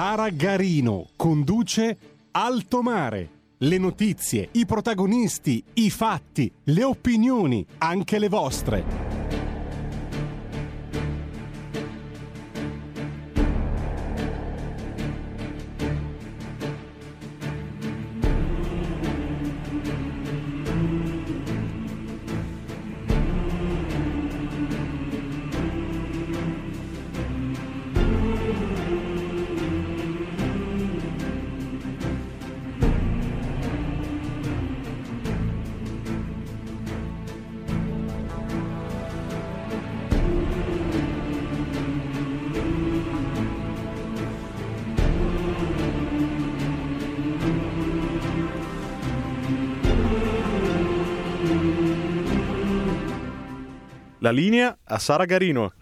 Sara Garino conduce Alto Mare. Le notizie, i protagonisti, i fatti, le opinioni, anche le vostre. La linea a Sara Garino.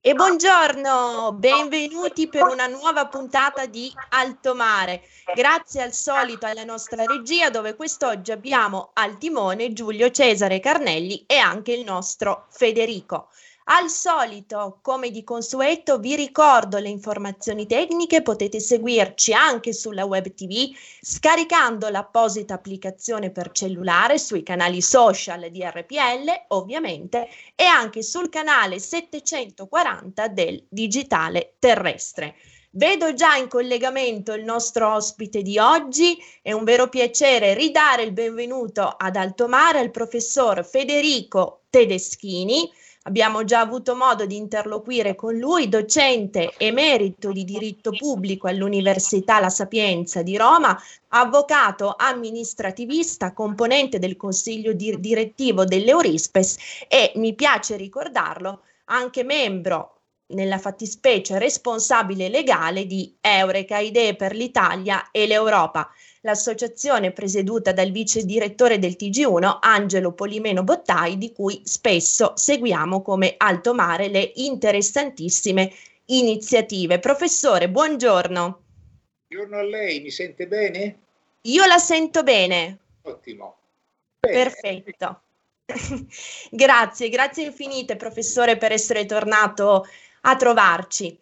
E buongiorno, benvenuti per una nuova puntata di Alto Mare. Grazie al solito alla nostra regia dove quest'oggi abbiamo al timone Giulio Cesare Carnelli e anche il nostro Federico. Al solito, come di consueto, vi ricordo le informazioni tecniche, potete seguirci anche sulla web TV scaricando l'apposita applicazione per cellulare sui canali social di RPL, ovviamente, e anche sul canale 740 del digitale terrestre. Vedo già in collegamento il nostro ospite di oggi, è un vero piacere ridare il benvenuto ad Altomare al professor Federico Tedeschini, Abbiamo già avuto modo di interloquire con lui, docente emerito di diritto pubblico all'Università La Sapienza di Roma, avvocato amministrativista, componente del consiglio di- direttivo dell'Eurispes e, mi piace ricordarlo, anche membro nella fattispecie responsabile legale di Eureka Idee per l'Italia e l'Europa l'associazione presieduta dal vice direttore del TG1 Angelo Polimeno Bottai, di cui spesso seguiamo come alto mare le interessantissime iniziative. Professore, buongiorno. Buongiorno a lei, mi sente bene? Io la sento bene. Ottimo. Bene. Perfetto. grazie, grazie infinite professore per essere tornato a trovarci.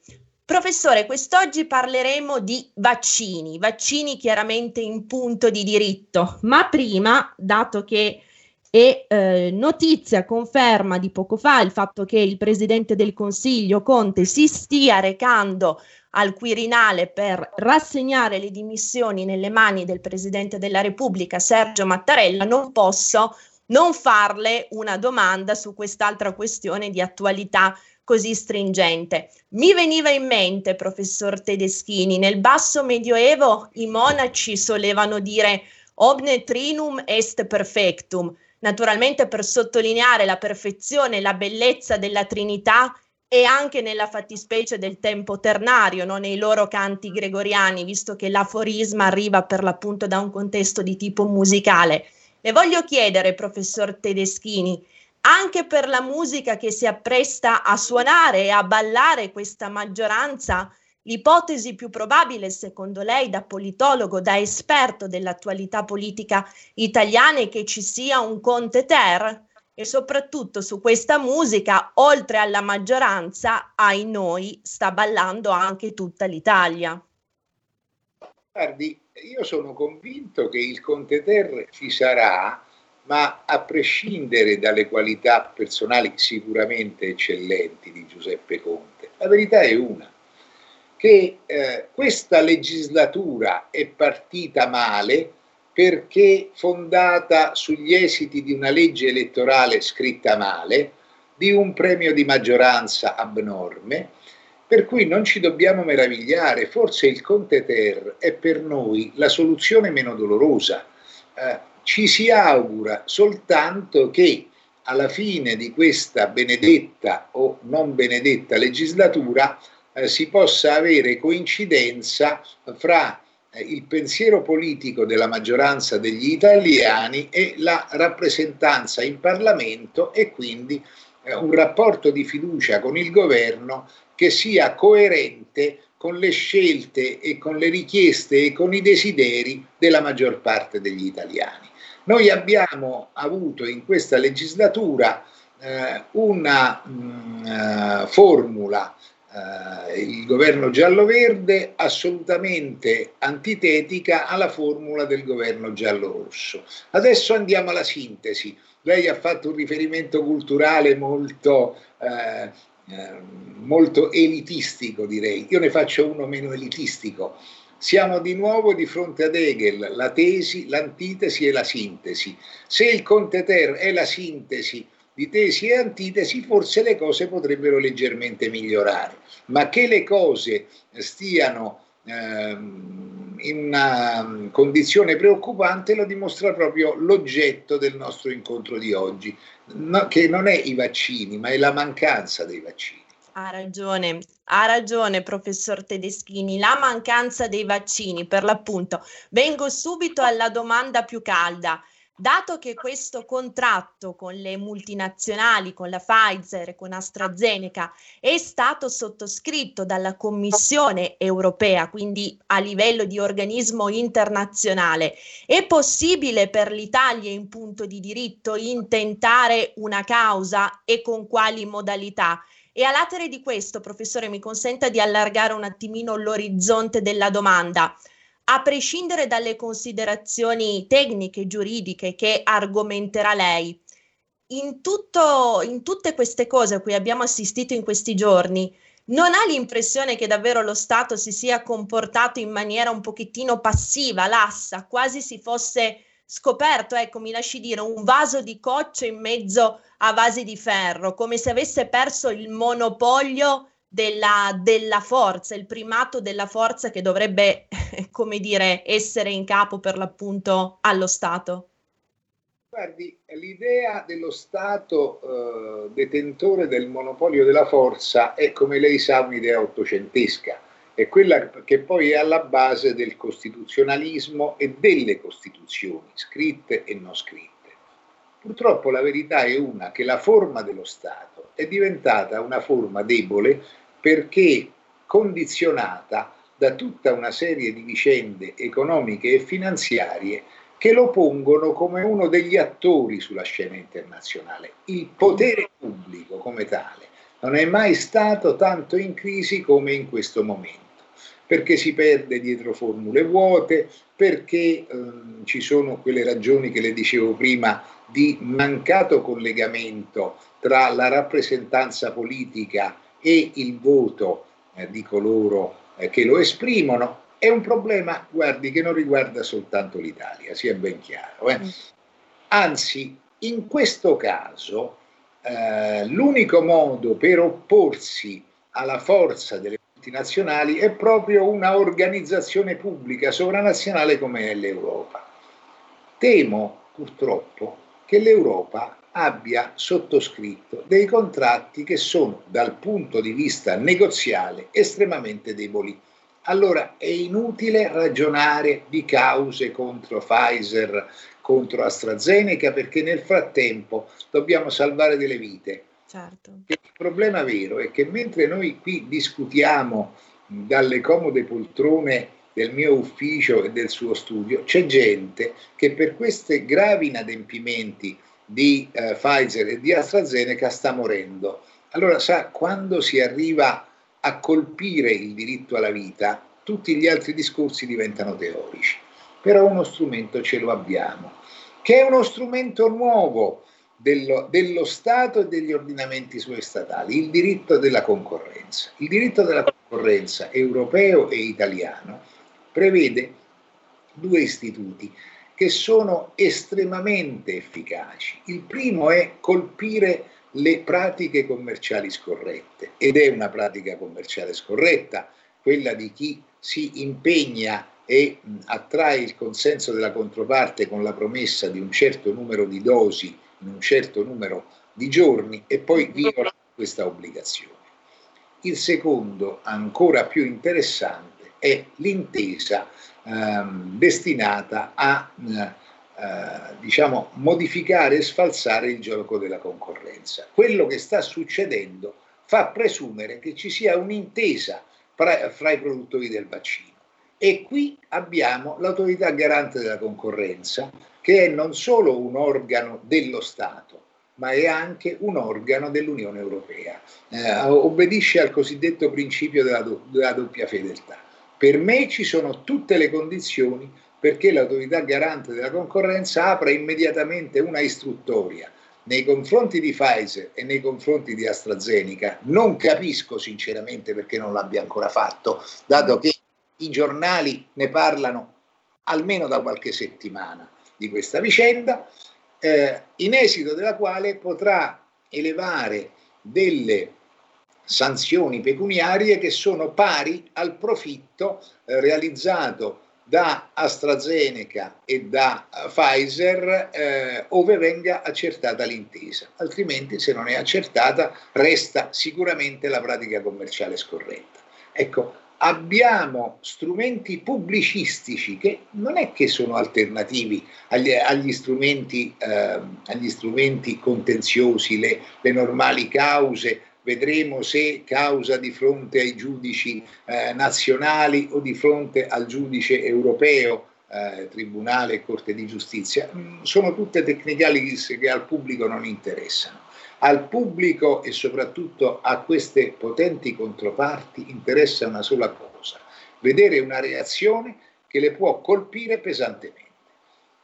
Professore, quest'oggi parleremo di vaccini, vaccini chiaramente in punto di diritto, ma prima, dato che è eh, notizia, conferma di poco fa il fatto che il Presidente del Consiglio Conte si stia recando al Quirinale per rassegnare le dimissioni nelle mani del Presidente della Repubblica Sergio Mattarella, non posso non farle una domanda su quest'altra questione di attualità così stringente. Mi veniva in mente, professor Tedeschini, nel basso medioevo i monaci solevano dire omne trinum est perfectum, naturalmente per sottolineare la perfezione e la bellezza della Trinità e anche nella fattispecie del tempo ternario, no? nei loro canti gregoriani, visto che l'aforisma arriva per l'appunto da un contesto di tipo musicale. Le voglio chiedere, professor Tedeschini, anche per la musica che si appresta a suonare e a ballare questa maggioranza, l'ipotesi più probabile, secondo lei, da politologo, da esperto dell'attualità politica italiana, è che ci sia un Conte Ter e soprattutto su questa musica, oltre alla maggioranza, ai noi, sta ballando anche tutta l'Italia. Guardi, io sono convinto che il Conte Ter ci sarà ma a prescindere dalle qualità personali sicuramente eccellenti di Giuseppe Conte, la verità è una, che eh, questa legislatura è partita male perché fondata sugli esiti di una legge elettorale scritta male, di un premio di maggioranza abnorme, per cui non ci dobbiamo meravigliare, forse il Conte Ter è per noi la soluzione meno dolorosa. Eh, ci si augura soltanto che alla fine di questa benedetta o non benedetta legislatura eh, si possa avere coincidenza fra eh, il pensiero politico della maggioranza degli italiani e la rappresentanza in Parlamento e quindi eh, un rapporto di fiducia con il governo che sia coerente con le scelte e con le richieste e con i desideri della maggior parte degli italiani. Noi abbiamo avuto in questa legislatura eh, una mh, mm, uh, formula, uh, il governo giallo-verde, assolutamente antitetica alla formula del governo giallo-rosso. Adesso andiamo alla sintesi. Lei ha fatto un riferimento culturale molto... Uh, molto elitistico direi, io ne faccio uno meno elitistico, siamo di nuovo di fronte ad Hegel, la tesi, l'antitesi e la sintesi. Se il Conte Ter è la sintesi di tesi e antitesi, forse le cose potrebbero leggermente migliorare, ma che le cose stiano ehm, in una condizione preoccupante lo dimostra proprio l'oggetto del nostro incontro di oggi, no, che non è i vaccini, ma è la mancanza dei vaccini. Ha ragione, ha ragione, professor Tedeschini. La mancanza dei vaccini, per l'appunto. Vengo subito alla domanda più calda. Dato che questo contratto con le multinazionali, con la Pfizer, con AstraZeneca, è stato sottoscritto dalla Commissione europea, quindi a livello di organismo internazionale, è possibile per l'Italia in punto di diritto intentare una causa e con quali modalità? E a latere di questo, professore, mi consenta di allargare un attimino l'orizzonte della domanda. A prescindere dalle considerazioni tecniche, giuridiche che argomenterà lei, in, tutto, in tutte queste cose a cui abbiamo assistito in questi giorni, non ha l'impressione che davvero lo Stato si sia comportato in maniera un pochettino passiva, lassa, quasi si fosse scoperto, ecco, mi lasci dire, un vaso di coccio in mezzo a vasi di ferro, come se avesse perso il monopolio della, della forza, il primato della forza che dovrebbe, come dire, essere in capo per l'appunto allo Stato. Guardi, l'idea dello Stato eh, detentore del monopolio della forza è, come lei sa, un'idea ottocentesca è quella che poi è alla base del costituzionalismo e delle costituzioni, scritte e non scritte. Purtroppo la verità è una, che la forma dello Stato è diventata una forma debole perché condizionata da tutta una serie di vicende economiche e finanziarie che lo pongono come uno degli attori sulla scena internazionale. Il potere pubblico come tale non è mai stato tanto in crisi come in questo momento perché si perde dietro formule vuote, perché ehm, ci sono quelle ragioni che le dicevo prima di mancato collegamento tra la rappresentanza politica e il voto eh, di coloro eh, che lo esprimono. È un problema, guardi, che non riguarda soltanto l'Italia, sia ben chiaro. Eh. Mm. Anzi, in questo caso, eh, l'unico modo per opporsi alla forza delle multinazionali è proprio una organizzazione pubblica sovranazionale come è l'Europa. Temo purtroppo che l'Europa abbia sottoscritto dei contratti che sono dal punto di vista negoziale estremamente deboli. Allora è inutile ragionare di cause contro Pfizer, contro AstraZeneca, perché nel frattempo dobbiamo salvare delle vite Certo. Il problema vero è che mentre noi qui discutiamo dalle comode poltrone del mio ufficio e del suo studio, c'è gente che per questi gravi inadempimenti di eh, Pfizer e di AstraZeneca sta morendo. Allora sa, quando si arriva a colpire il diritto alla vita, tutti gli altri discorsi diventano teorici. Però uno strumento ce lo abbiamo, che è uno strumento nuovo, dello, dello, Stato e degli ordinamenti suoi statali, il diritto della concorrenza. Il diritto della concorrenza europeo e italiano prevede due istituti che sono estremamente efficaci. Il primo è colpire le pratiche commerciali scorrette ed è una pratica commerciale scorretta quella di chi si impegna e attrae il consenso della controparte con la promessa di un certo numero di dosi in un certo numero di giorni e poi viola questa obbligazione. Il secondo, ancora più interessante, è l'intesa ehm, destinata a eh, diciamo, modificare e sfalsare il gioco della concorrenza. Quello che sta succedendo fa presumere che ci sia un'intesa fra, fra i produttori del vaccino. E qui abbiamo l'autorità garante della concorrenza, che è non solo un organo dello Stato, ma è anche un organo dell'Unione Europea. Eh, obbedisce al cosiddetto principio della, do, della doppia fedeltà. Per me ci sono tutte le condizioni perché l'autorità garante della concorrenza apra immediatamente una istruttoria nei confronti di Pfizer e nei confronti di AstraZeneca. Non capisco sinceramente perché non l'abbia ancora fatto, dato che i giornali ne parlano almeno da qualche settimana di questa vicenda, eh, in esito della quale potrà elevare delle sanzioni pecuniarie che sono pari al profitto eh, realizzato da AstraZeneca e da Pfizer eh, ove venga accertata l'intesa, altrimenti se non è accertata resta sicuramente la pratica commerciale scorretta. Ecco, abbiamo strumenti pubblicistici che non è che sono alternativi agli, agli, strumenti, eh, agli strumenti, contenziosi, le, le normali cause vedremo se causa di fronte ai giudici eh, nazionali o di fronte al giudice europeo, eh, Tribunale e Corte di Giustizia. Mm, sono tutte tecnicalities che al pubblico non interessano. Al pubblico e soprattutto a queste potenti controparti interessa una sola cosa, vedere una reazione che le può colpire pesantemente.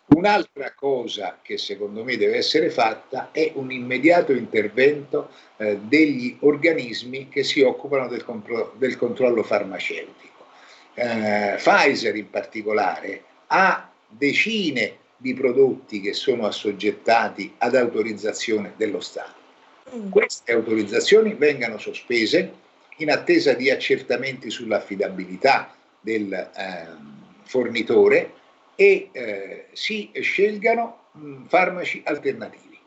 Un'altra cosa che secondo me deve essere fatta è un immediato intervento eh, degli organismi che si occupano del, compro- del controllo farmaceutico. Eh, Pfizer in particolare ha decine di prodotti che sono assoggettati ad autorizzazione dello Stato. Mm. Queste autorizzazioni vengano sospese in attesa di accertamenti sull'affidabilità del eh, fornitore e eh, si scelgano mh, farmaci alternativi.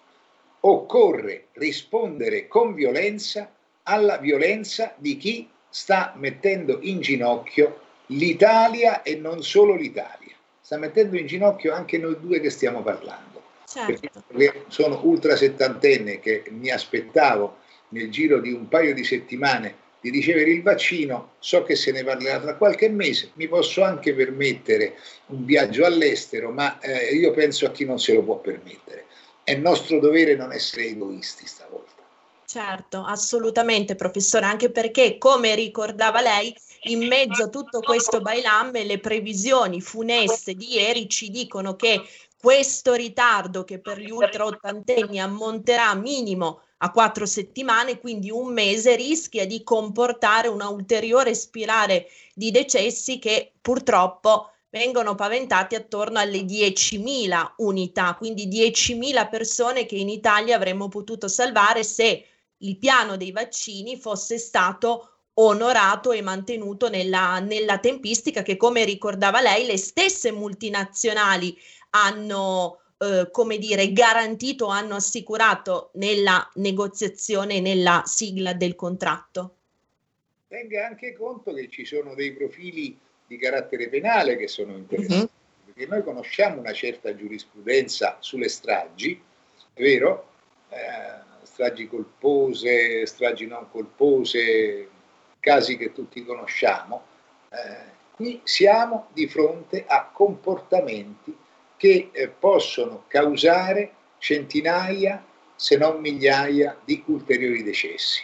Occorre rispondere con violenza alla violenza di chi sta mettendo in ginocchio l'Italia e non solo l'Italia, sta mettendo in ginocchio anche noi due che stiamo parlando. Certo. Perché sono ultra settantenne che mi aspettavo nel giro di un paio di settimane di ricevere il vaccino, so che se ne parlerà tra qualche mese, mi posso anche permettere un viaggio all'estero, ma eh, io penso a chi non se lo può permettere. È nostro dovere non essere egoisti stavolta. Certo, assolutamente professore, anche perché come ricordava lei, in mezzo a tutto questo bailam le previsioni funeste di ieri ci dicono che questo ritardo che per gli ultra ottantenni ammonterà minimo a quattro settimane, quindi un mese, rischia di comportare una ulteriore spirale di decessi che purtroppo vengono paventati attorno alle 10.000 unità, quindi 10.000 persone che in Italia avremmo potuto salvare se il piano dei vaccini fosse stato onorato e mantenuto nella, nella tempistica che, come ricordava lei, le stesse multinazionali hanno eh, come dire, garantito, hanno assicurato nella negoziazione, nella sigla del contratto? Tenga anche conto che ci sono dei profili di carattere penale che sono interessanti, uh-huh. perché noi conosciamo una certa giurisprudenza sulle stragi, è vero? Eh, stragi colpose, stragi non colpose, casi che tutti conosciamo. Eh, qui siamo di fronte a comportamenti che eh, possono causare centinaia, se non migliaia, di ulteriori decessi.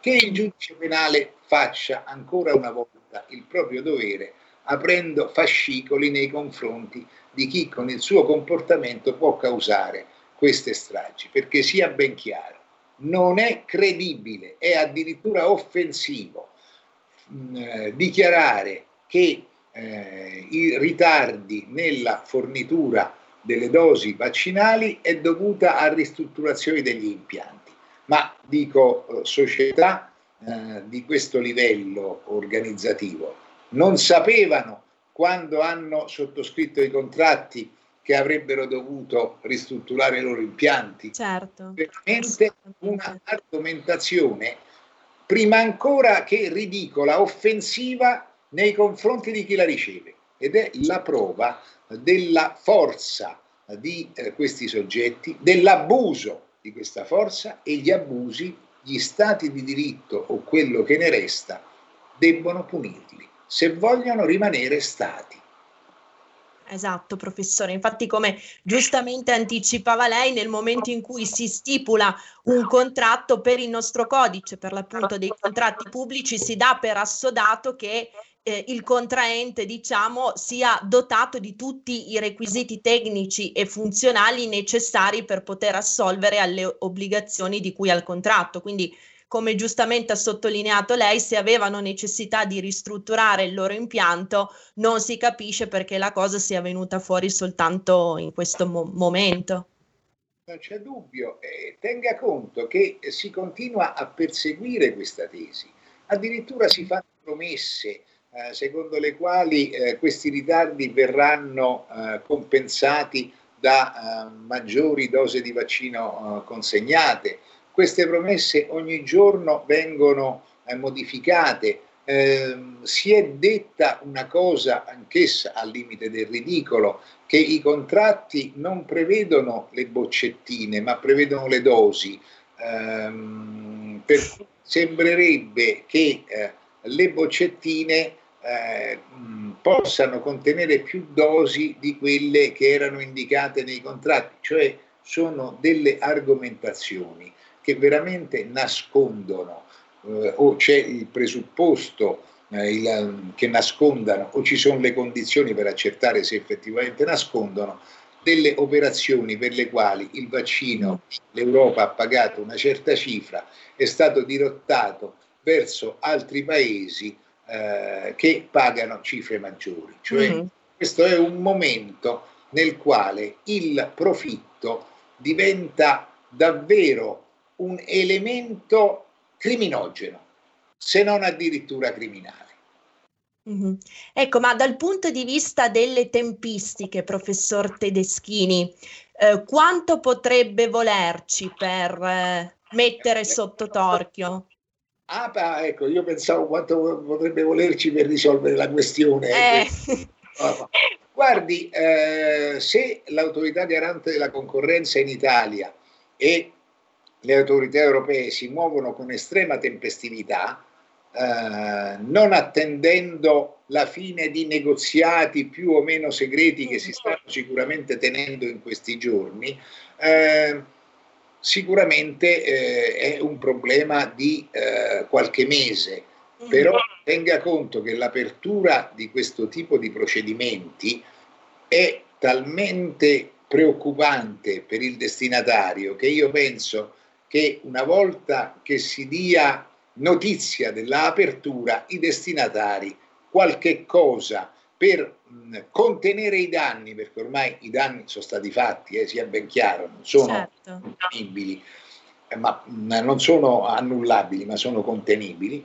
Che il giudice penale faccia ancora una volta il proprio dovere aprendo fascicoli nei confronti di chi con il suo comportamento può causare queste stragi, perché sia ben chiaro, non è credibile, è addirittura offensivo mh, eh, dichiarare che eh, i ritardi nella fornitura delle dosi vaccinali è dovuta a ristrutturazioni degli impianti. Ma dico eh, società eh, di questo livello organizzativo non sapevano quando hanno sottoscritto i contratti che avrebbero dovuto ristrutturare i loro impianti. Certo. Veramente una argomentazione prima ancora che ridicola, offensiva nei confronti di chi la riceve ed è la prova della forza di eh, questi soggetti, dell'abuso di questa forza e gli abusi, gli stati di diritto o quello che ne resta debbono punirli se vogliono rimanere stati. Esatto, professore. Infatti, come giustamente anticipava lei, nel momento in cui si stipula un contratto per il nostro codice, per l'appunto dei contratti pubblici, si dà per assodato che eh, il contraente, diciamo, sia dotato di tutti i requisiti tecnici e funzionali necessari per poter assolvere alle obbligazioni di cui al contratto. Quindi come giustamente ha sottolineato lei, se avevano necessità di ristrutturare il loro impianto, non si capisce perché la cosa sia venuta fuori soltanto in questo mo- momento. Non c'è dubbio, eh, tenga conto che si continua a perseguire questa tesi, addirittura si fanno promesse eh, secondo le quali eh, questi ritardi verranno eh, compensati da eh, maggiori dose di vaccino eh, consegnate, queste promesse ogni giorno vengono modificate. Eh, si è detta una cosa anch'essa al limite del ridicolo, che i contratti non prevedono le boccettine, ma prevedono le dosi. Eh, per sembrerebbe che le boccettine eh, possano contenere più dosi di quelle che erano indicate nei contratti, cioè sono delle argomentazioni che veramente nascondono eh, o c'è il presupposto eh, il, che nascondano o ci sono le condizioni per accertare se effettivamente nascondono delle operazioni per le quali il vaccino, l'Europa ha pagato una certa cifra, è stato dirottato verso altri paesi eh, che pagano cifre maggiori. Cioè, mm-hmm. questo è un momento nel quale il profitto diventa davvero un elemento criminogeno, se non addirittura criminale. Mm-hmm. Ecco, ma dal punto di vista delle tempistiche, professor Tedeschini, eh, quanto potrebbe volerci per eh, mettere sotto torchio? Ah, beh, ecco, io pensavo quanto potrebbe volerci per risolvere la questione. Eh. Guardi, eh, se l'autorità garante della concorrenza in Italia e le autorità europee si muovono con estrema tempestività, eh, non attendendo la fine di negoziati più o meno segreti che si stanno sicuramente tenendo in questi giorni, eh, sicuramente eh, è un problema di eh, qualche mese. Però tenga conto che l'apertura di questo tipo di procedimenti è talmente preoccupante per il destinatario che io penso che una volta che si dia notizia dell'apertura, i destinatari qualche cosa per mh, contenere i danni, perché ormai i danni sono stati fatti, eh, sia ben chiaro, non sono certo. contenibili, eh, ma mh, non sono annullabili, ma sono contenibili.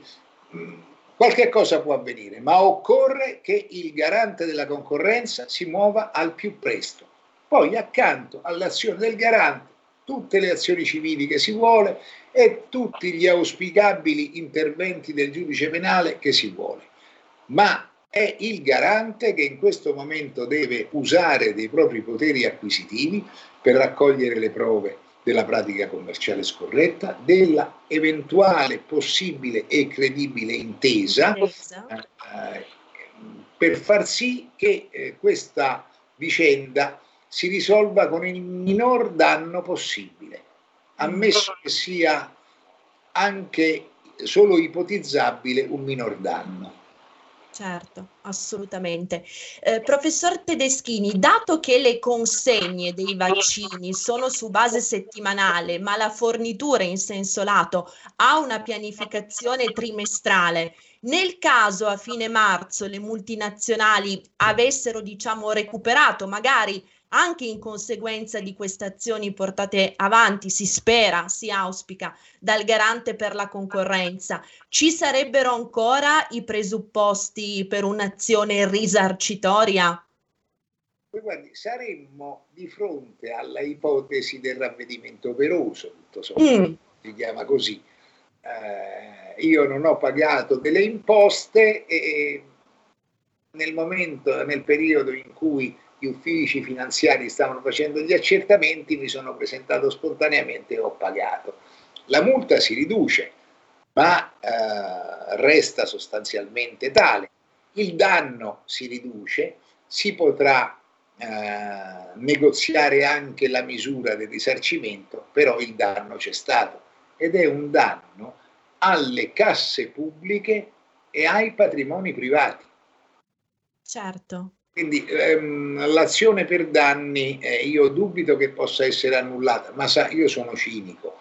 Mh, qualche cosa può avvenire, ma occorre che il garante della concorrenza si muova al più presto. Poi accanto all'azione del garante tutte le azioni civili che si vuole e tutti gli auspicabili interventi del giudice penale che si vuole. Ma è il garante che in questo momento deve usare dei propri poteri acquisitivi per raccogliere le prove della pratica commerciale scorretta, della eventuale possibile e credibile intesa eh, per far sì che eh, questa vicenda si risolva con il minor danno possibile, ammesso che sia anche solo ipotizzabile un minor danno. Certo, assolutamente. Eh, professor Tedeschini, dato che le consegne dei vaccini sono su base settimanale, ma la fornitura in senso lato ha una pianificazione trimestrale, nel caso a fine marzo le multinazionali avessero, diciamo, recuperato magari anche in conseguenza di queste azioni portate avanti, si spera, si auspica, dal garante per la concorrenza, ci sarebbero ancora i presupposti per un'azione risarcitoria? guardi, saremmo di fronte alla ipotesi del ravvedimento operoso, tutto sommato, mm. si chiama così. Eh, io non ho pagato delle imposte e nel momento, nel periodo in cui gli uffici finanziari stavano facendo gli accertamenti, mi sono presentato spontaneamente e ho pagato. La multa si riduce, ma eh, resta sostanzialmente tale. Il danno si riduce, si potrà eh, negoziare anche la misura del risarcimento, però il danno c'è stato ed è un danno alle casse pubbliche e ai patrimoni privati. Certo. Quindi ehm, l'azione per danni eh, io dubito che possa essere annullata, ma sa, io sono cinico.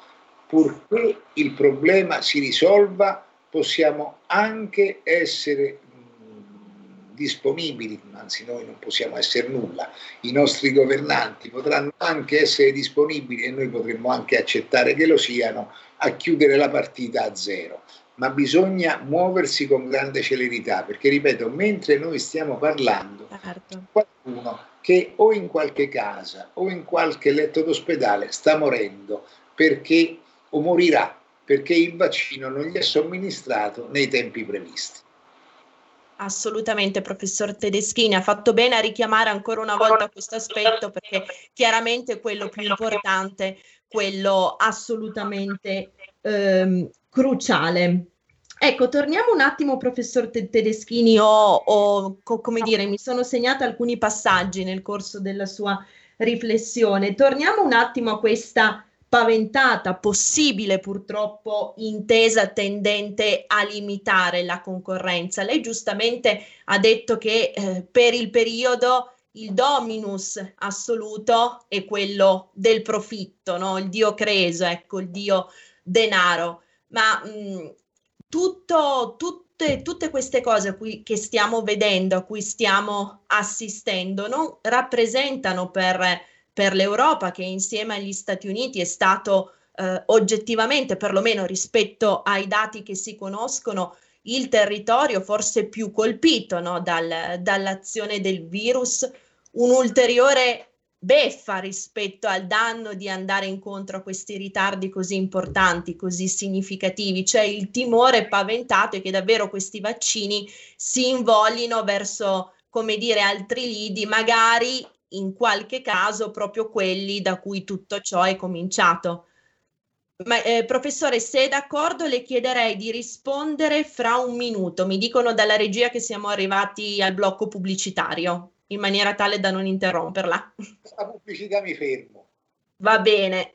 Purché il problema si risolva, possiamo anche essere disponibili, anzi noi non possiamo essere nulla, i nostri governanti potranno anche essere disponibili e noi potremmo anche accettare che lo siano a chiudere la partita a zero. Ma bisogna muoversi con grande celerità, perché ripeto, mentre noi stiamo parlando, certo. qualcuno che o in qualche casa o in qualche letto d'ospedale sta morendo perché o morirà perché il vaccino non gli è somministrato nei tempi previsti. Assolutamente, professor Tedeschini, ha fatto bene a richiamare ancora una volta questo aspetto perché chiaramente quello più importante, quello assolutamente ehm, cruciale. Ecco, torniamo un attimo, professor Tedeschini, o, o co, come dire, mi sono segnata alcuni passaggi nel corso della sua riflessione. Torniamo un attimo a questa paventata, possibile purtroppo intesa tendente a limitare la concorrenza. Lei giustamente ha detto che eh, per il periodo il dominus assoluto è quello del profitto, no? il dio creso, ecco, il dio denaro. Ma mh, tutto, tutte, tutte, queste cose cui, che stiamo vedendo, a cui stiamo assistendo, non rappresentano per per l'Europa che insieme agli Stati Uniti è stato eh, oggettivamente, perlomeno rispetto ai dati che si conoscono, il territorio forse più colpito no, dal, dall'azione del virus, un'ulteriore beffa rispetto al danno di andare incontro a questi ritardi così importanti, così significativi, cioè il timore paventato è che davvero questi vaccini si invoglino verso, come dire, altri lidi, magari in qualche caso proprio quelli da cui tutto ciò è cominciato. Ma, eh, professore, se è d'accordo, le chiederei di rispondere fra un minuto. Mi dicono dalla regia che siamo arrivati al blocco pubblicitario, in maniera tale da non interromperla. La pubblicità mi fermo. Va bene.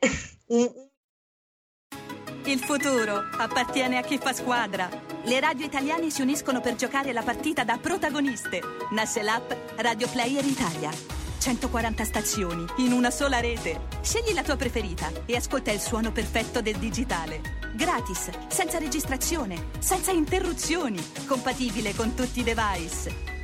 Il futuro appartiene a chi fa squadra. Le radio italiane si uniscono per giocare la partita da protagoniste. Nasce l'app Radio Player Italia. 140 stazioni in una sola rete. Scegli la tua preferita e ascolta il suono perfetto del digitale. Gratis, senza registrazione, senza interruzioni, compatibile con tutti i device.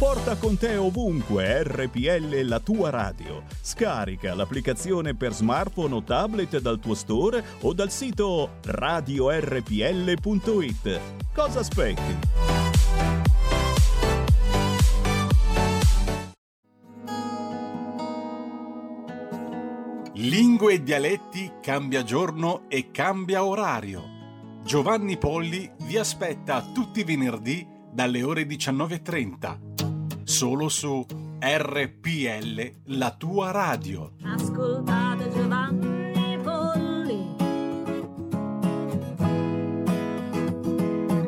Porta con te ovunque RPL la tua radio. Scarica l'applicazione per smartphone o tablet dal tuo store o dal sito radiorpl.it. Cosa aspetti? Lingue e dialetti cambia giorno e cambia orario. Giovanni Polli vi aspetta tutti i venerdì dalle ore 19.30. Solo su RPL, la tua radio. Ascoltate Giovanni Polli.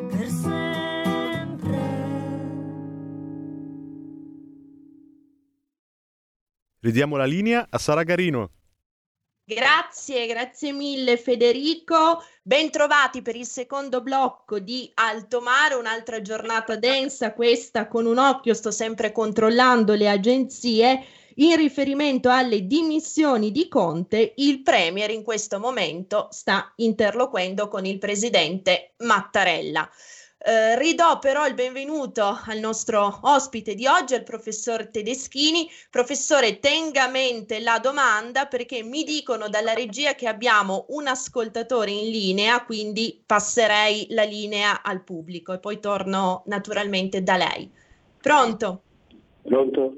Per sempre. Ridiamo la linea a Sara Garino. Grazie, grazie mille Federico. Bentrovati per il secondo blocco di Alto Mare, un'altra giornata densa, questa con un occhio sto sempre controllando le agenzie. In riferimento alle dimissioni di Conte, il Premier in questo momento sta interloquendo con il presidente Mattarella. Eh, ridò però il benvenuto al nostro ospite di oggi, al professor Tedeschini. Professore, tenga a mente la domanda perché mi dicono dalla regia che abbiamo un ascoltatore in linea, quindi passerei la linea al pubblico e poi torno naturalmente da lei. Pronto? Pronto?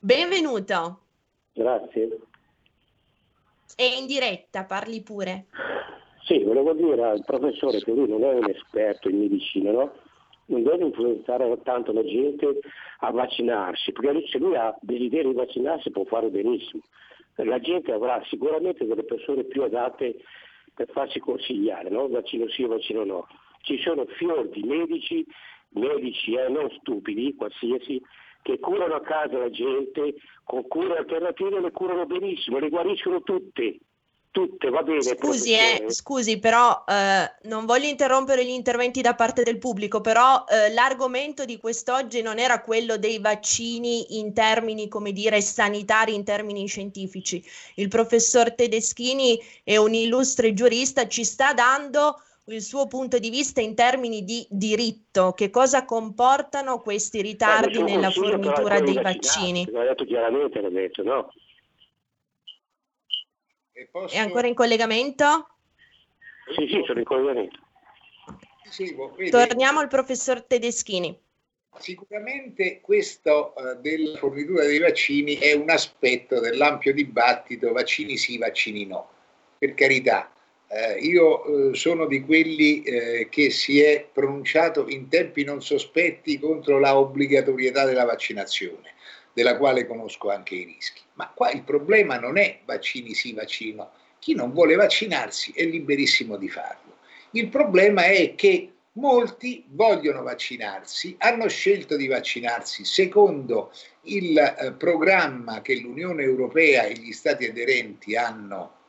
Benvenuto. Grazie. È in diretta, parli pure. Sì, volevo dire al professore che lui non è un esperto in medicina, no? Non deve influenzare tanto la gente a vaccinarsi, perché se lui ha desiderio di vaccinarsi può fare benissimo. La gente avrà sicuramente delle persone più adatte per farsi consigliare, no? Vaccino sì o vaccino no. Ci sono fior di medici, medici eh, non stupidi, qualsiasi, che curano a casa la gente, con cure alternative le curano benissimo, le guariscono tutte tutte, va bene. Scusi, eh, scusi però eh, non voglio interrompere gli interventi da parte del pubblico, però eh, l'argomento di quest'oggi non era quello dei vaccini in termini, come dire, sanitari, in termini scientifici. Il professor Tedeschini è un illustre giurista, ci sta dando il suo punto di vista in termini di diritto, che cosa comportano questi ritardi nella fornitura dei vaccini? L'ho detto chiaramente, l'ho detto, no? Posso... È ancora in collegamento? Sì, sì, sono in collegamento. Dicevo, vede, Torniamo al professor Tedeschini. Sicuramente questo uh, della fornitura dei vaccini è un aspetto dell'ampio dibattito vaccini sì, vaccini no. Per carità, eh, io eh, sono di quelli eh, che si è pronunciato in tempi non sospetti contro la obbligatorietà della vaccinazione della quale conosco anche i rischi. Ma qua il problema non è vaccini sì, vaccini no. Chi non vuole vaccinarsi è liberissimo di farlo. Il problema è che molti vogliono vaccinarsi, hanno scelto di vaccinarsi secondo il eh, programma che l'Unione Europea e gli Stati aderenti hanno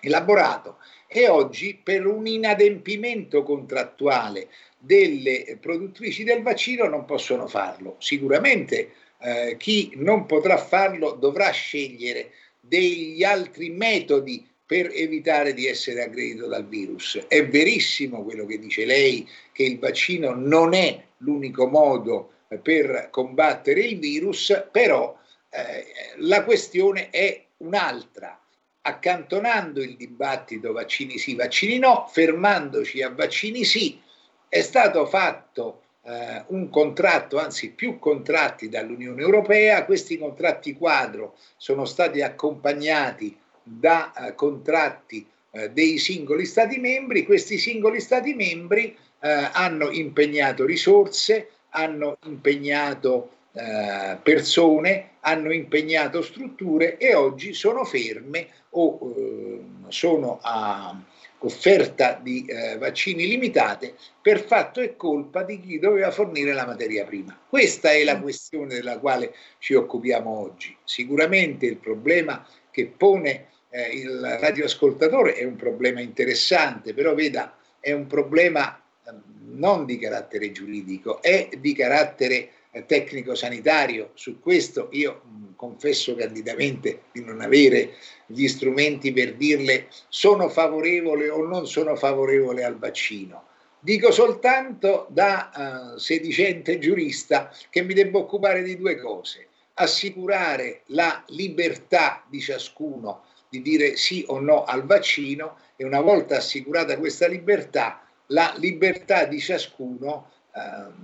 elaborato e oggi per un inadempimento contrattuale delle produttrici del vaccino non possono farlo. Sicuramente eh, chi non potrà farlo dovrà scegliere degli altri metodi per evitare di essere aggredito dal virus. È verissimo quello che dice lei, che il vaccino non è l'unico modo per combattere il virus, però eh, la questione è un'altra. Accantonando il dibattito vaccini sì, vaccini no, fermandoci a vaccini sì, è stato fatto eh, un contratto, anzi più contratti dall'Unione Europea. Questi contratti quadro sono stati accompagnati da eh, contratti eh, dei singoli Stati membri. Questi singoli Stati membri eh, hanno impegnato risorse, hanno impegnato eh, persone, hanno impegnato strutture e oggi sono ferme o eh, sono a offerta di eh, vaccini limitate per fatto e colpa di chi doveva fornire la materia prima. Questa è la mm. questione della quale ci occupiamo oggi. Sicuramente il problema che pone eh, il radioascoltatore è un problema interessante, però veda, è un problema eh, non di carattere giuridico, è di carattere tecnico-sanitario. Su questo io mh, confesso candidamente di non avere gli strumenti per dirle sono favorevole o non sono favorevole al vaccino. Dico soltanto da uh, sedicente giurista che mi devo occupare di due cose. Assicurare la libertà di ciascuno di dire sì o no al vaccino e una volta assicurata questa libertà, la libertà di ciascuno eh,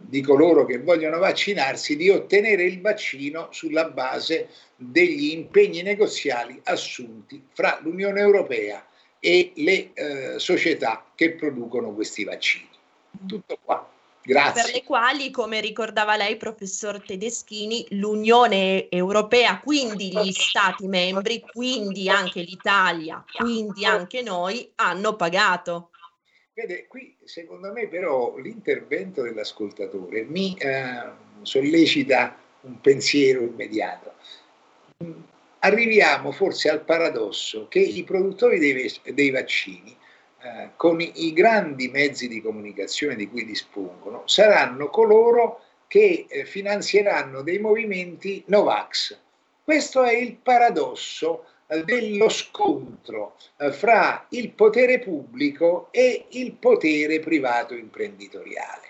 di coloro che vogliono vaccinarsi di ottenere il vaccino sulla base degli impegni negoziali assunti fra l'Unione Europea e le eh, società che producono questi vaccini. Tutto qua. Grazie. Per le quali, come ricordava lei, professor Tedeschini, l'Unione Europea, quindi gli Stati membri, quindi anche l'Italia, quindi anche noi, hanno pagato. Vede, qui secondo me però l'intervento dell'ascoltatore mi eh, sollecita un pensiero immediato. arriviamo forse al paradosso che i produttori dei, dei vaccini, eh, con i, grandi mezzi di comunicazione di cui dispongono, saranno coloro che eh, finanzieranno dei movimenti Novax. Questo è il paradosso dello scontro eh, fra il potere pubblico e il potere privato imprenditoriale.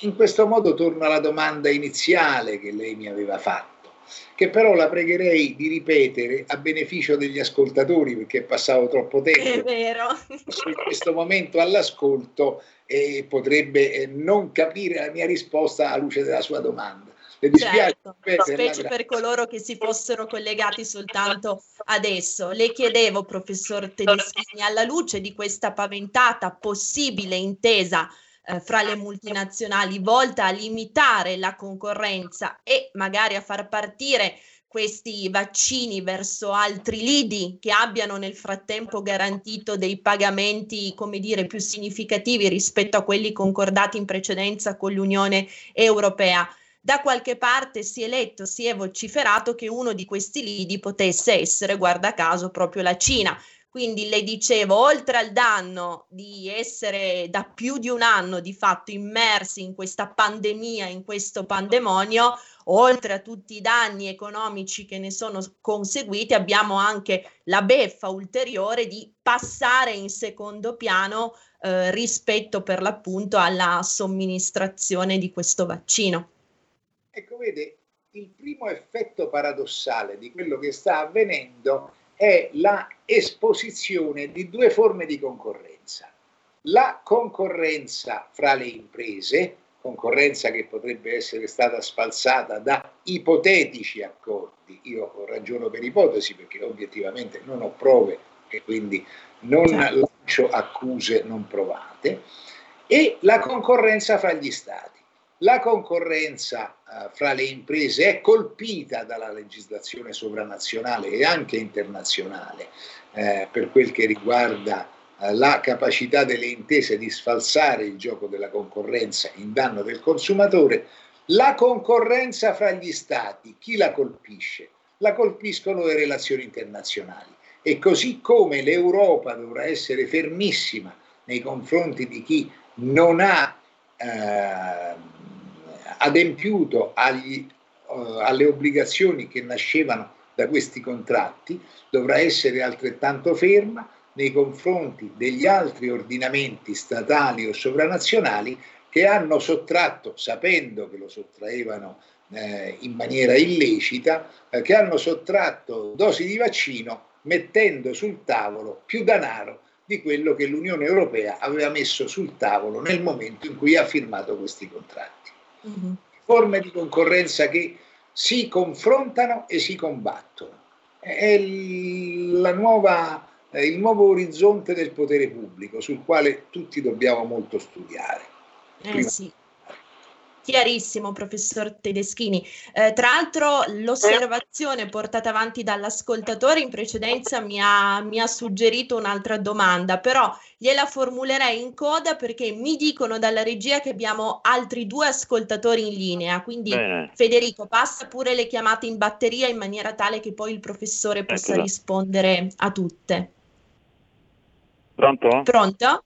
In questo modo torno alla domanda iniziale che lei mi aveva fatto, che però la pregherei di ripetere a beneficio degli ascoltatori perché passavo troppo tempo. È vero. In questo momento all'ascolto e potrebbe non capire la mia risposta alla luce della sua domanda. Le dispiace certo, specie per coloro che si fossero collegati soltanto adesso. Le chiedevo, professor Tedeschini, alla luce di questa paventata possibile intesa eh, fra le multinazionali volta a limitare la concorrenza e magari a far partire questi vaccini verso altri lidi che abbiano nel frattempo garantito dei pagamenti, come dire, più significativi rispetto a quelli concordati in precedenza con l'Unione Europea da qualche parte si è letto, si è vociferato che uno di questi lidi potesse essere, guarda caso, proprio la Cina. Quindi le dicevo, oltre al danno di essere da più di un anno di fatto immersi in questa pandemia, in questo pandemonio, oltre a tutti i danni economici che ne sono conseguiti, abbiamo anche la beffa ulteriore di passare in secondo piano eh, rispetto per l'appunto alla somministrazione di questo vaccino. Ecco, vede, il primo effetto paradossale di quello che sta avvenendo è la esposizione di due forme di concorrenza. La concorrenza fra le imprese, concorrenza che potrebbe essere stata spalzata da ipotetici accordi. Io ragiono per ipotesi perché obiettivamente non ho prove e quindi non certo. lancio accuse non provate, e la concorrenza fra gli stati. La concorrenza eh, fra le imprese è colpita dalla legislazione sovranazionale e anche internazionale eh, per quel che riguarda eh, la capacità delle intese di sfalsare il gioco della concorrenza in danno del consumatore. La concorrenza fra gli stati, chi la colpisce? La colpiscono le relazioni internazionali e così come l'Europa dovrà essere fermissima nei confronti di chi non ha eh, adempiuto agli, uh, alle obbligazioni che nascevano da questi contratti, dovrà essere altrettanto ferma nei confronti degli altri ordinamenti statali o sovranazionali che hanno sottratto, sapendo che lo sottraevano eh, in maniera illecita, eh, che hanno sottratto dosi di vaccino mettendo sul tavolo più denaro di quello che l'Unione Europea aveva messo sul tavolo nel momento in cui ha firmato questi contratti mm-hmm. forme di concorrenza che si confrontano e si combattono. È nuova, il nuovo orizzonte del potere pubblico sul quale tutti dobbiamo molto studiare. Eh sì. Chiarissimo, professor Tedeschini. Eh, tra l'altro l'osservazione portata avanti dall'ascoltatore in precedenza mi ha, mi ha, suggerito un'altra domanda, però gliela formulerei in coda perché mi dicono dalla regia che abbiamo altri due ascoltatori in linea, quindi Bene. Federico passa pure le chiamate in batteria in maniera tale che poi il professore possa Eccola. rispondere a tutte. Pronto? Pronto?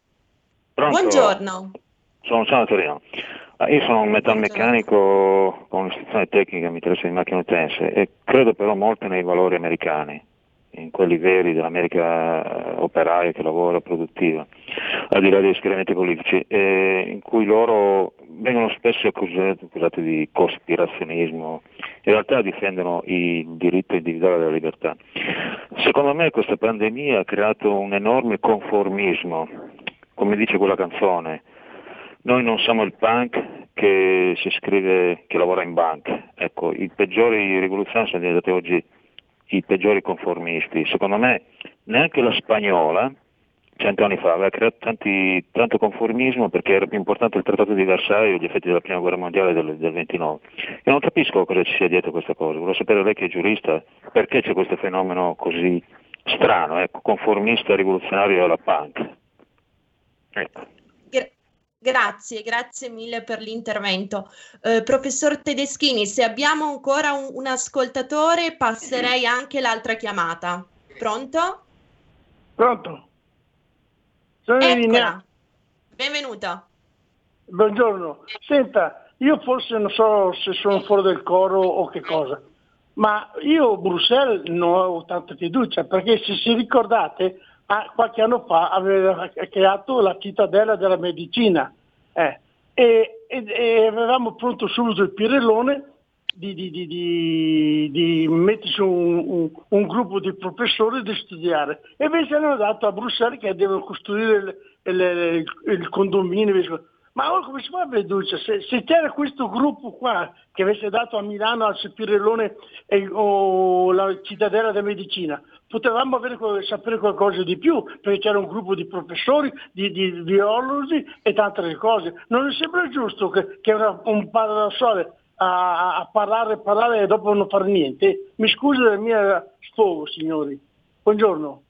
Pronto? Buongiorno. Sono Torino. Ah, io sono un metalmeccanico con un'istruzione tecnica, mi interessa di macchine utenze e credo però molto nei valori americani, in quelli veri dell'America eh, operaia che lavora, produttiva, al di là degli schieramenti politici, eh, in cui loro vengono spesso accusati, accusati di cospirazionismo, in realtà difendono il diritto individuale della libertà. Secondo me questa pandemia ha creato un enorme conformismo, come dice quella canzone, noi non siamo il punk che si scrive che lavora in banca. Ecco, i peggiori rivoluzionari sono diventati oggi i peggiori conformisti. Secondo me neanche la spagnola, cento anni fa, aveva creato tanti, tanto conformismo perché era più importante il trattato di Versailles gli effetti della prima guerra mondiale del, del 29. E non capisco cosa ci sia dietro questa cosa. Volevo sapere lei che è giurista, perché c'è questo fenomeno così strano, ecco, conformista rivoluzionario alla punk. Ecco. Grazie, grazie mille per l'intervento. Eh, professor Tedeschini, se abbiamo ancora un, un, ascoltatore, passerei anche l'altra chiamata. Pronto? Pronto. Sono Eccola. Benvenuta. Buongiorno. Senta, io forse non so se sono fuori del coro o che cosa, ma io Bruxelles non ho tanta fiducia perché se si ricordate ah, qualche anno fa aveva creato la cittadella della medicina eh, e, e, e, avevamo pronto subito il Pirellone di, di, di, di metterci un, un, un, gruppo di professori di studiare. E invece hanno dato a Bruxelles che devono costruire il, il, il, il condominio ma ora come si fa a fiducia? Se, se, c'era questo gruppo qua che avesse dato a Milano al Pirellone e, o la cittadella della medicina, potevamo avere, sapere qualcosa di più, perché c'era un gruppo di professori, di, di biologi e tante altre cose. Non mi sembra giusto che, che un paradossale a, a parlare, parlare e dopo non fare niente. Mi scusi del mio sfogo, signori. Buongiorno.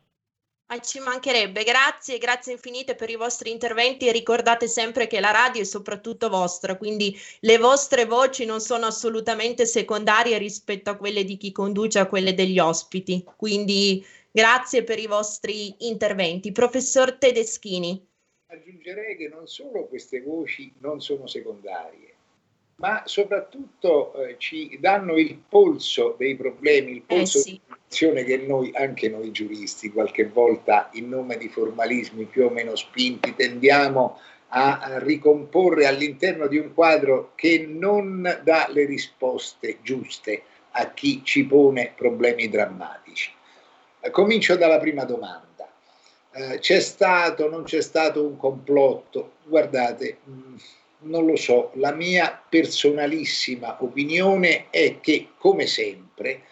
Ma ci mancherebbe, grazie, grazie infinite per i vostri interventi e ricordate sempre che la radio è soprattutto vostra, quindi le vostre voci non sono assolutamente secondarie rispetto a quelle di chi conduce a quelle degli ospiti. Quindi grazie per i vostri interventi. Professor Tedeschini. Aggiungerei che non solo queste voci non sono secondarie, ma soprattutto eh, ci danno il polso dei problemi, il eh, polso eh sì. dell'azione che noi, anche noi giuristi, qualche volta in nome di formalismi più o meno spinti, tendiamo a ricomporre all'interno di un quadro che non dà le risposte giuste a chi ci pone problemi drammatici. Eh, comincio dalla prima domanda. Eh, c'è stato, non c'è stato un complotto? Guardate, mh, mm, non lo so, la mia personalissima opinione è che, come sempre,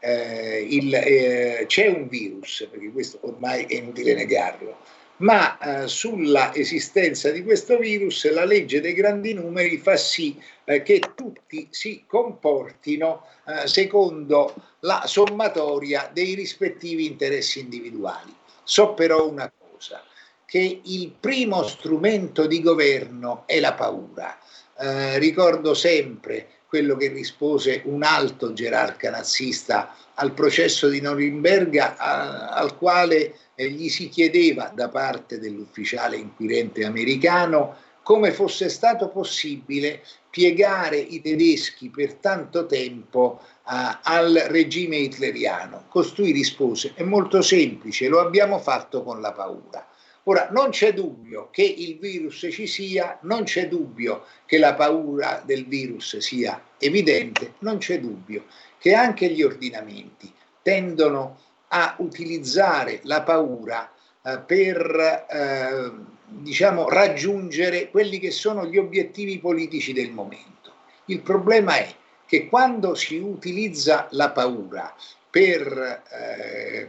eh, il, eh, c'è un virus, perché questo ormai è inutile negarlo, ma eh, sulla esistenza di questo virus la legge dei grandi numeri fa sì eh, che tutti si comportino eh, secondo la sommatoria dei rispettivi interessi individuali. So però una cosa, che il primo strumento di governo è la paura. Eh, ricordo sempre quello che rispose un alto gerarca nazista al processo di Norimberga, a, al quale eh, gli si chiedeva da parte dell'ufficiale inquirente americano come fosse stato possibile piegare i tedeschi per tanto tempo uh, al regime hitleriano. Costui rispose, è molto semplice, lo abbiamo fatto con la paura. Ora, non c'è dubbio che il virus ci sia, non c'è dubbio che la paura del virus sia evidente, non c'è dubbio che anche gli ordinamenti tendono a utilizzare la paura eh, per eh, diciamo, raggiungere quelli che sono gli obiettivi politici del momento. Il problema è che quando si utilizza la paura per eh,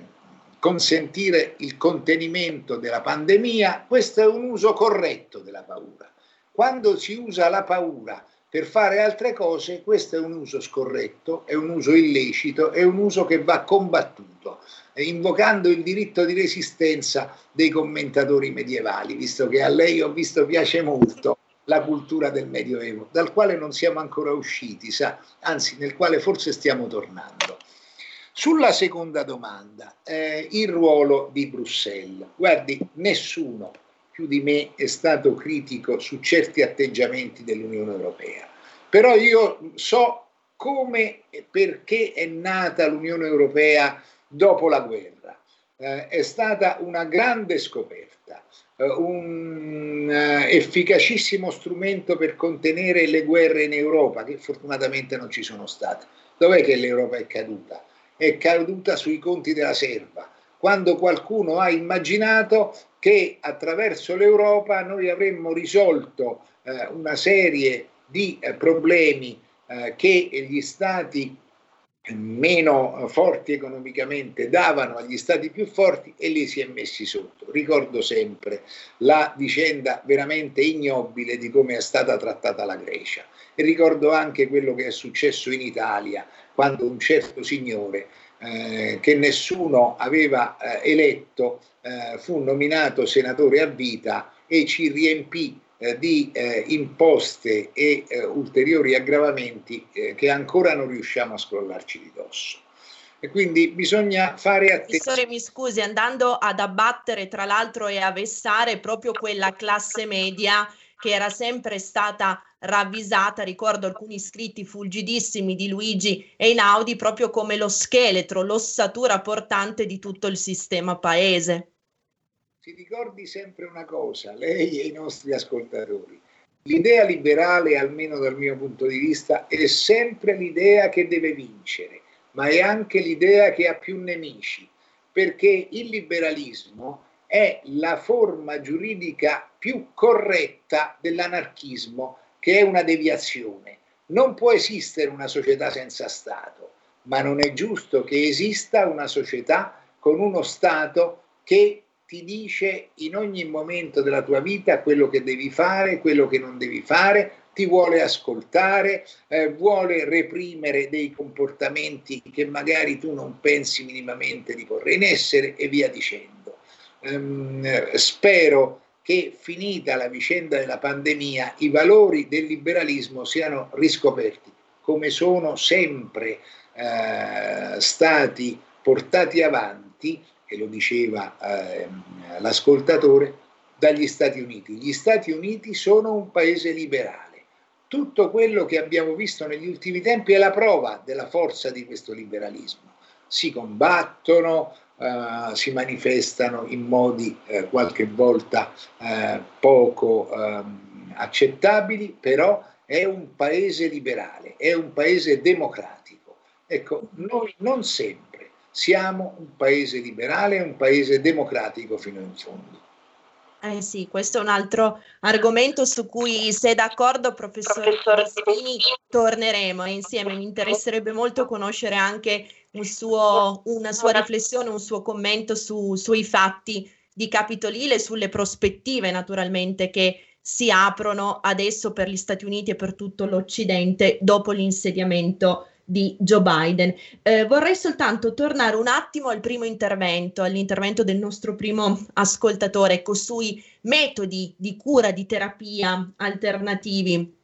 consentire il contenimento della pandemia, questo è un uso corretto della paura. Quando si usa la paura per fare altre cose, questo è un uso scorretto, è un uso illecito, è un uso che va combattuto, invocando il diritto di resistenza dei commentatori medievali, visto che a lei ho visto piace molto la cultura del Medioevo, dal quale non siamo ancora usciti, sa? anzi nel quale forse stiamo tornando. Sulla seconda domanda, eh, il ruolo di Bruxelles. Guardi, nessuno più di me è stato critico su certi atteggiamenti dell'Unione Europea, però io so come e perché è nata l'Unione Europea dopo la guerra. Eh, è stata una grande scoperta, eh, un uh, efficacissimo strumento per contenere le guerre in Europa, che fortunatamente non ci sono state. Dov'è che l'Europa è caduta? È caduta sui conti della serva, quando qualcuno ha immaginato che attraverso l'Europa noi avremmo risolto eh, una serie di eh, problemi eh, che gli stati meno forti economicamente davano agli stati più forti e li si è messi sotto. Ricordo sempre la vicenda veramente ignobile di come è stata trattata la Grecia e ricordo anche quello che è successo in Italia quando un certo signore eh, che nessuno aveva eh, eletto eh, fu nominato senatore a vita e ci riempì eh, di eh, imposte e eh, ulteriori aggravamenti eh, che ancora non riusciamo a scrollarci di dosso. E quindi bisogna fare attenzione. mi scusi, andando ad abbattere tra l'altro e a vessare proprio quella classe media che era sempre stata ravvisata, ricordo alcuni scritti fulgidissimi di Luigi Einaudi, proprio come lo scheletro, l'ossatura portante di tutto il sistema paese. Si ricordi sempre una cosa, lei e i nostri ascoltatori. L'idea liberale, almeno dal mio punto di vista, è sempre l'idea che deve vincere, ma è anche l'idea che ha più nemici, perché il liberalismo è la forma giuridica più corretta dell'anarchismo che è una deviazione. Non può esistere una società senza Stato, ma non è giusto che esista una società con uno Stato che ti dice in ogni momento della tua vita quello che devi fare, quello che non devi fare, ti vuole ascoltare, eh, vuole reprimere dei comportamenti che magari tu non pensi minimamente di porre in essere e via dicendo. Ehm, spero che finita la vicenda della pandemia i valori del liberalismo siano riscoperti come sono sempre eh, stati portati avanti, e lo diceva eh, l'ascoltatore, dagli Stati Uniti. Gli Stati Uniti sono un paese liberale. Tutto quello che abbiamo visto negli ultimi tempi è la prova della forza di questo liberalismo. Si combattono, Uh, si manifestano in modi uh, qualche volta uh, poco um, accettabili, però è un paese liberale, è un paese democratico. Ecco, noi non sempre siamo un paese liberale, un paese democratico fino in fondo. Eh sì, questo è un altro argomento su cui, se d'accordo, professor Cristini, torneremo insieme. Mi interesserebbe molto conoscere anche un suo, una sua riflessione, un suo commento su, sui fatti di Capitolile, sulle prospettive naturalmente che si aprono adesso per gli Stati Uniti e per tutto l'Occidente dopo l'insediamento di Joe Biden. Eh, vorrei soltanto tornare un attimo al primo intervento, all'intervento del nostro primo ascoltatore, ecco, sui metodi di cura, di terapia alternativi.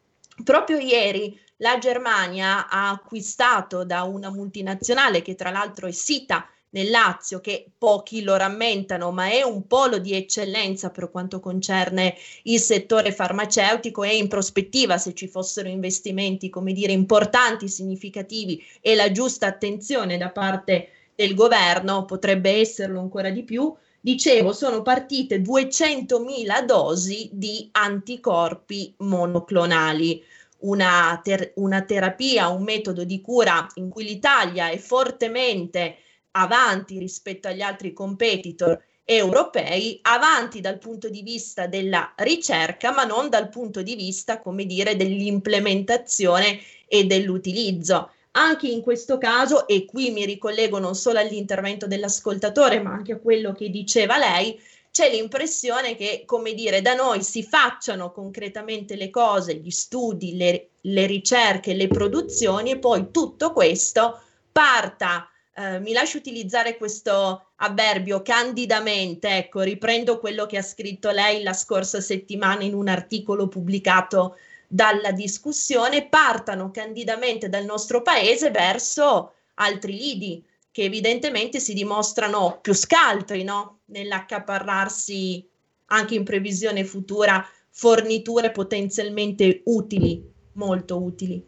Proprio ieri la Germania ha acquistato da una multinazionale che tra l'altro è sita nel Lazio, che pochi lo rammentano, ma è un polo di eccellenza per quanto concerne il settore farmaceutico e in prospettiva, se ci fossero investimenti, come dire, importanti, significativi e la giusta attenzione da parte del governo, potrebbe esserlo ancora di più. Dicevo, sono partite 200.000 dosi di anticorpi monoclonali. Una, ter- una, terapia, un metodo di cura in cui l'Italia è fortemente avanti rispetto agli altri competitor europei, avanti dal punto di vista della ricerca, ma non dal punto di vista, come dire, dell'implementazione e dell'utilizzo. Anche in questo caso, e qui mi ricollego non solo all'intervento dell'ascoltatore, ma anche a quello che diceva lei, c'è l'impressione che, come dire, da noi si facciano concretamente le cose, gli studi, le, le ricerche, le produzioni e poi tutto questo parta Uh, mi lascio utilizzare questo avverbio candidamente, ecco, riprendo quello che ha scritto lei la scorsa settimana in un articolo pubblicato dalla discussione, partano candidamente dal nostro paese verso altri lidi che evidentemente si dimostrano più scaltri no? nell'accaparrarsi anche in previsione futura forniture potenzialmente utili, molto utili.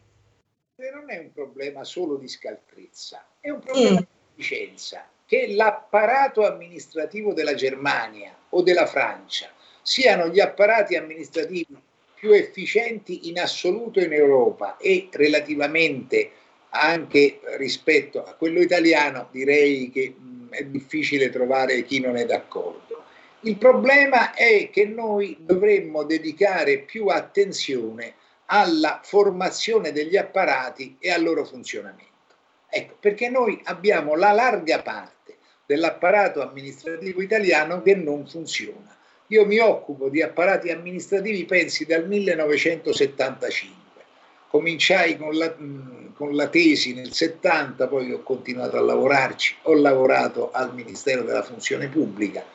Non è un problema solo di scaltrezza, è un problema mm. di efficienza che l'apparato amministrativo della Germania o della Francia siano gli apparati amministrativi più efficienti in assoluto in Europa e relativamente anche rispetto a quello italiano direi che mh, è difficile trovare chi non è d'accordo. Il problema è che noi dovremmo dedicare più attenzione alla formazione degli apparati e al loro funzionamento. Ecco, perché noi abbiamo la larga parte dell'apparato amministrativo italiano che non funziona. Io mi occupo di apparati amministrativi, pensi, dal 1975. Cominciai con la, con la tesi nel 70, poi ho continuato a lavorarci, ho lavorato al Ministero della Funzione Pubblica.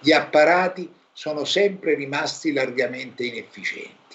Gli apparati sono sempre rimasti largamente inefficienti.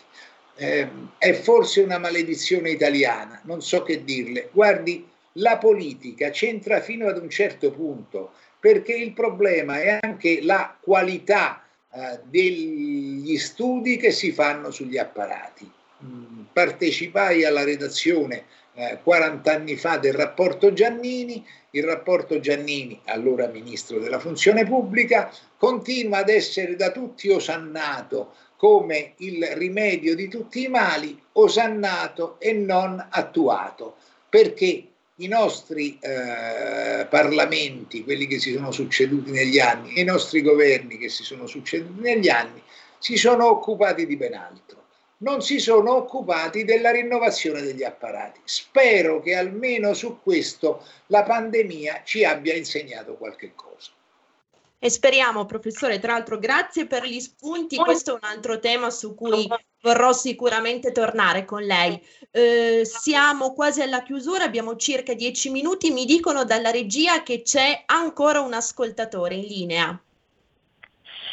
Eh, è forse una maledizione italiana, non so che dirle. Guardi, la politica c'entra fino ad un certo punto, perché il problema è anche la qualità eh, degli studi che si fanno sugli apparati. Mm, partecipai alla redazione eh, 40 anni fa del rapporto Giannini, il rapporto Giannini, allora ministro della funzione pubblica, continua ad essere da tutti osannato come il rimedio di tutti i mali, osannato e non attuato, perché i nostri eh, parlamenti, quelli che si sono succeduti negli anni, e i nostri governi che si sono succeduti negli anni, si sono occupati di ben altro non si sono occupati della rinnovazione degli apparati. Spero che almeno su questo la pandemia ci abbia insegnato qualche cosa. E speriamo, professore, tra l'altro grazie per gli spunti, questo è un altro tema su cui vorrò sicuramente tornare con lei. Eh, siamo quasi alla chiusura, abbiamo circa dieci minuti, mi dicono dalla regia che c'è ancora un ascoltatore in linea.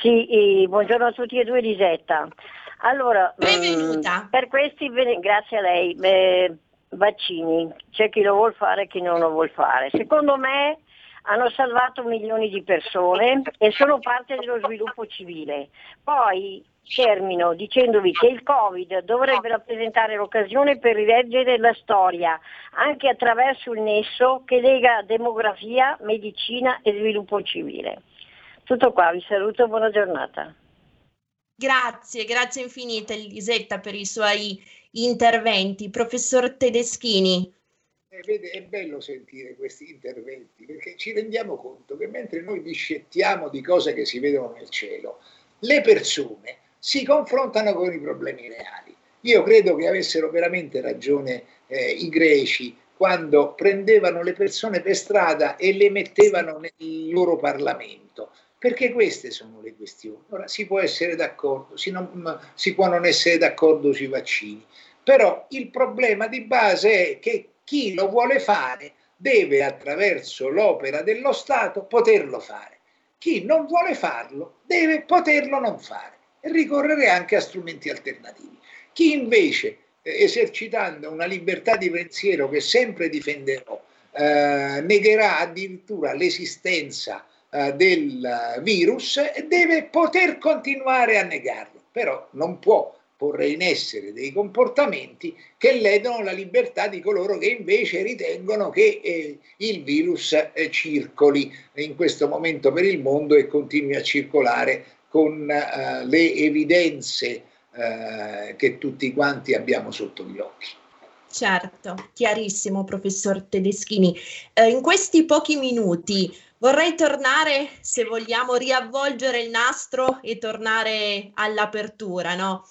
Sì, buongiorno a tutti e due, Lisetta. Allora, Benvenuta. Mh, per questi, grazie a lei, eh, vaccini, c'è chi lo vuol fare e chi non lo vuol fare. Secondo me hanno salvato milioni di persone e sono parte dello sviluppo civile. Poi termino dicendovi che il Covid dovrebbe rappresentare l'occasione per rileggere la storia, anche attraverso il nesso che lega demografia, medicina e sviluppo civile. Tutto qua, vi saluto, buona giornata. Grazie, grazie infinite Elisetta per i suoi interventi. Professor Tedeschini. Eh, vede, è bello sentire questi interventi perché ci rendiamo conto che mentre noi discettiamo di cose che si vedono nel cielo, le persone si confrontano con i problemi reali. Io credo che avessero veramente ragione eh, i greci quando prendevano le persone per strada e le mettevano nel loro Parlamento perché queste sono le questioni. Ora si può essere d'accordo, si, non, si può non essere d'accordo sui vaccini, però il problema di base è che chi lo vuole fare deve attraverso l'opera dello Stato poterlo fare. Chi non vuole farlo deve poterlo non fare e ricorrere anche a strumenti alternativi. Chi invece, eh, esercitando una libertà di pensiero che sempre difenderò, eh, negherà addirittura l'esistenza eh, del virus deve poter continuare a negarlo, però non può porre in essere dei comportamenti che ledono la libertà di coloro che invece ritengono che eh, il virus eh, circoli in questo momento per il mondo e continui a circolare con eh, le evidenze eh, che tutti quanti abbiamo sotto gli occhi. Certo, chiarissimo, professor Tedeschini. Eh, in questi pochi minuti Vorrei tornare, se vogliamo, riavvolgere il nastro e tornare all'apertura, no?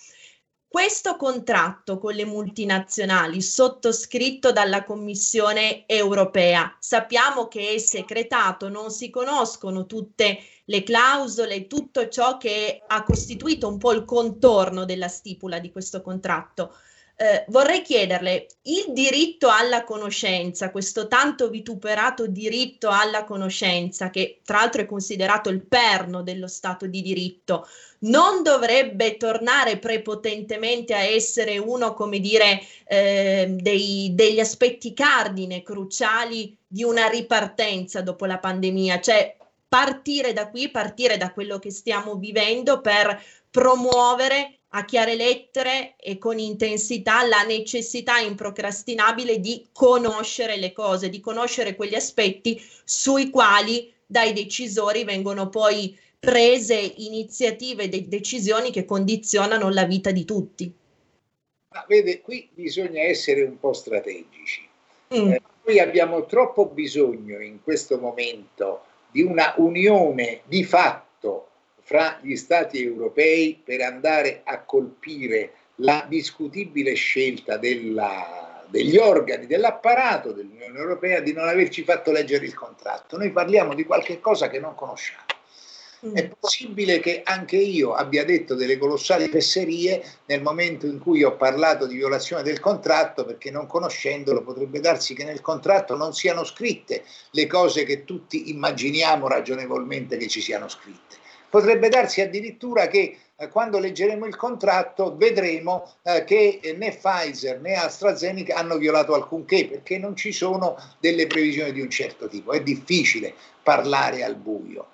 Questo contratto con le multinazionali sottoscritto dalla Commissione europea, sappiamo che è segretato, non si conoscono tutte le clausole, tutto ciò che ha costituito un po' il contorno della stipula di questo contratto. Eh, vorrei chiederle, il diritto alla conoscenza, questo tanto vituperato diritto alla conoscenza, che tra l'altro è considerato il perno dello Stato di diritto, non dovrebbe tornare prepotentemente a essere uno, come dire, eh, dei, degli aspetti cardine cruciali di una ripartenza dopo la pandemia, cioè partire da qui, partire da quello che stiamo vivendo per promuovere a chiare lettere e con intensità la necessità improcrastinabile di conoscere le cose, di conoscere quegli aspetti sui quali dai decisori vengono poi prese iniziative e decisioni che condizionano la vita di tutti. Ma vede, qui bisogna essere un po' strategici. Mm. Eh, noi abbiamo troppo bisogno in questo momento di una unione di fatto fra gli stati europei per andare a colpire la discutibile scelta della, degli organi dell'apparato dell'Unione Europea di non averci fatto leggere il contratto. Noi parliamo di qualche cosa che non conosciamo. Mm. È possibile che anche io abbia detto delle colossali fesserie nel momento in cui ho parlato di violazione del contratto, perché non conoscendolo potrebbe darsi che nel contratto non siano scritte le cose che tutti immaginiamo ragionevolmente che ci siano scritte Potrebbe darsi addirittura che eh, quando leggeremo il contratto vedremo eh, che né Pfizer né AstraZeneca hanno violato alcunché perché non ci sono delle previsioni di un certo tipo. È difficile parlare al buio,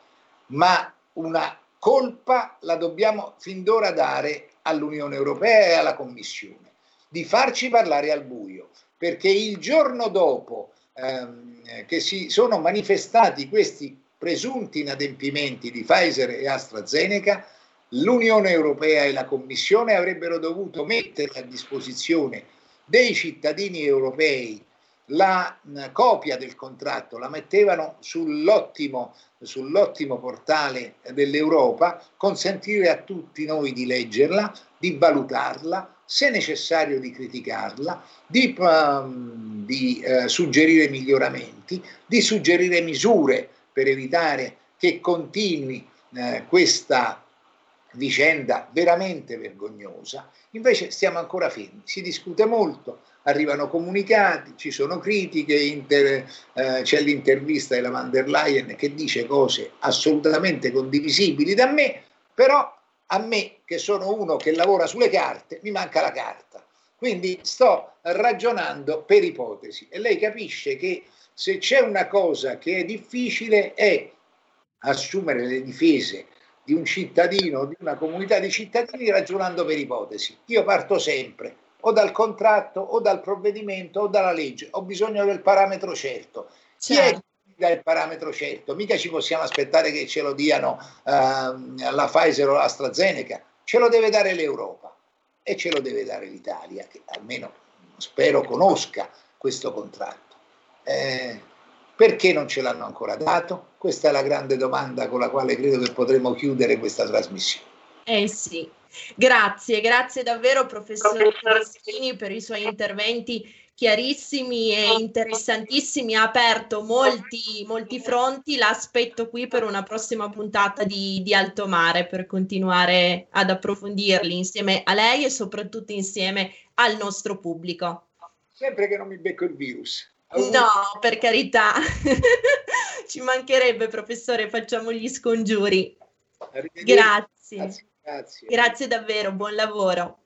ma una colpa la dobbiamo fin d'ora dare all'Unione Europea e alla Commissione di farci parlare al buio, perché il giorno dopo ehm, che si sono manifestati questi presunti inadempimenti di Pfizer e AstraZeneca, l'Unione Europea e la Commissione avrebbero dovuto mettere a disposizione dei cittadini europei la copia del contratto, la mettevano sull'ottimo, sull'ottimo portale dell'Europa, consentire a tutti noi di leggerla, di valutarla, se necessario di criticarla, di, um, di uh, suggerire miglioramenti, di suggerire misure per evitare che continui uh, questa vicenda veramente vergognosa. Invece stiamo ancora fermi, si discute molto, arrivano comunicati, ci sono critiche, inter, eh, c'è l'intervista della van der Leyen che dice cose assolutamente condivisibili da me, però a me che sono uno che lavora sulle carte mi manca la carta. Quindi sto ragionando per ipotesi e lei capisce che se c'è una cosa che è difficile è assumere le difese di un cittadino, di una comunità di cittadini ragionando per ipotesi. Io parto sempre o dal contratto o dal provvedimento o dalla legge, ho bisogno del parametro certo. Chi certo. è che dà il parametro certo? Mica ci possiamo aspettare che ce lo diano uh, la Pfizer o l'AstraZeneca, ce lo deve dare l'Europa e ce lo deve dare l'Italia, che almeno spero conosca questo contratto. Eh, perché non ce l'hanno ancora dato? Questa è la grande domanda con la quale credo che potremo chiudere questa trasmissione. Eh sì, Grazie, grazie davvero professor Maschini per i suoi interventi chiarissimi e interessantissimi, ha aperto molti, molti fronti, l'aspetto qui per una prossima puntata di, di Alto Mare per continuare ad approfondirli insieme a lei e soprattutto insieme al nostro pubblico. Sempre che non mi becco il virus. No, per carità, ci mancherebbe professore, facciamo gli scongiuri. Grazie. Grazie. Grazie. Grazie davvero, buon lavoro.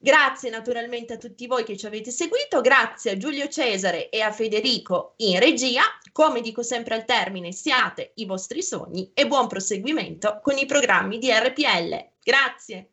Grazie naturalmente a tutti voi che ci avete seguito, grazie a Giulio Cesare e a Federico in regia. Come dico sempre al termine, siate i vostri sogni e buon proseguimento con i programmi di RPL. Grazie.